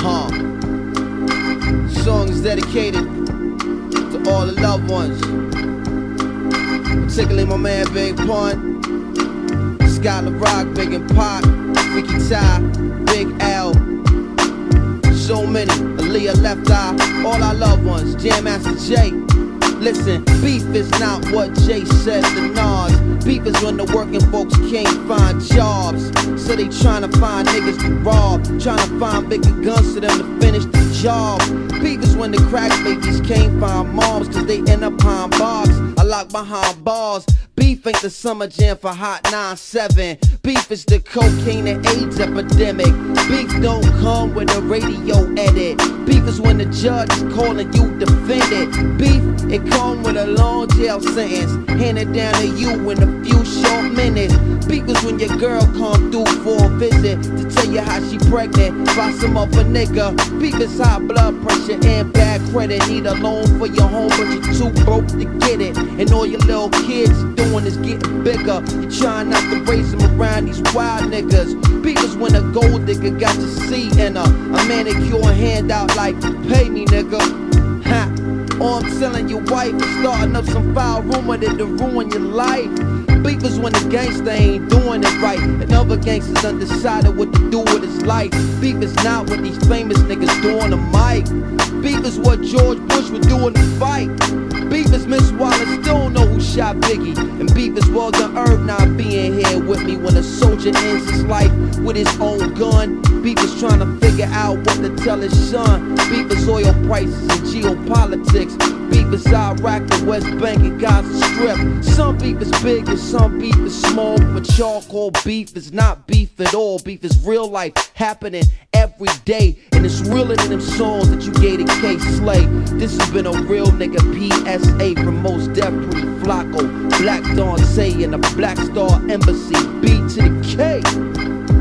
huh. Song is dedicated to all the loved ones. Particularly my man Big Pun, Scott La Rock, Big and Pac, Freaky Tah, Big L. So many, Aaliyah Left Eye, all our loved ones, Jam Master Jay. Listen, beef is not what Jay says to Nas. Beef is when the working folks can't find jobs. So they tryna find niggas to rob. Tryna find bigger guns for them to finish the job. Beef is when the crack babies can't find moms. Cause they end up behind bars. I lock behind bars. Beef ain't the summer jam for Hot 97. Beef is the cocaine and AIDS epidemic. Beef don't come with a radio edit. Is when the judge calling you defendant. Beef, it come with a long jail sentence. Handed down to you in a few short minutes. Beef is when your girl come through for a visit to tell you how she pregnant by some other nigga. Beef is high blood pressure and bad credit. Need a loan for your home, but you're too broke to get it. And all your little kids doing is getting bigger. You trying not to raise them around these wild niggas. Beef is when a gold digger got your seat in a, a manicure handout like, pay me nigga. Ha. Or I'm selling your wife starting up some foul rumor that'll ruin your life. Beef is when the gangster ain't doing it right. And other gangsters undecided what to do with his life. Beef is not what these famous niggas do on the mic. Beef is what George Bush would do in the fight. Beef is Miss Wallace, still know who shot Biggie. And beef is well done Irv not being here with me when a soldier ends his life with his own gun. Beef is trying to figure out what to tell his son. Beef is oil prices and geopolitics. Beef is Iraq, the West Bank, and Gaza Strip. Some beef is big and some beef is small, but charcoal beef is not beef at all. Beef is real life happening every day, and it's realer than them songs that you gave to Kay Slay. This has been a real nigga PSA from Mos Def, Pretty Flacko, Black Dante, and the Black Star Embassy. B to the K.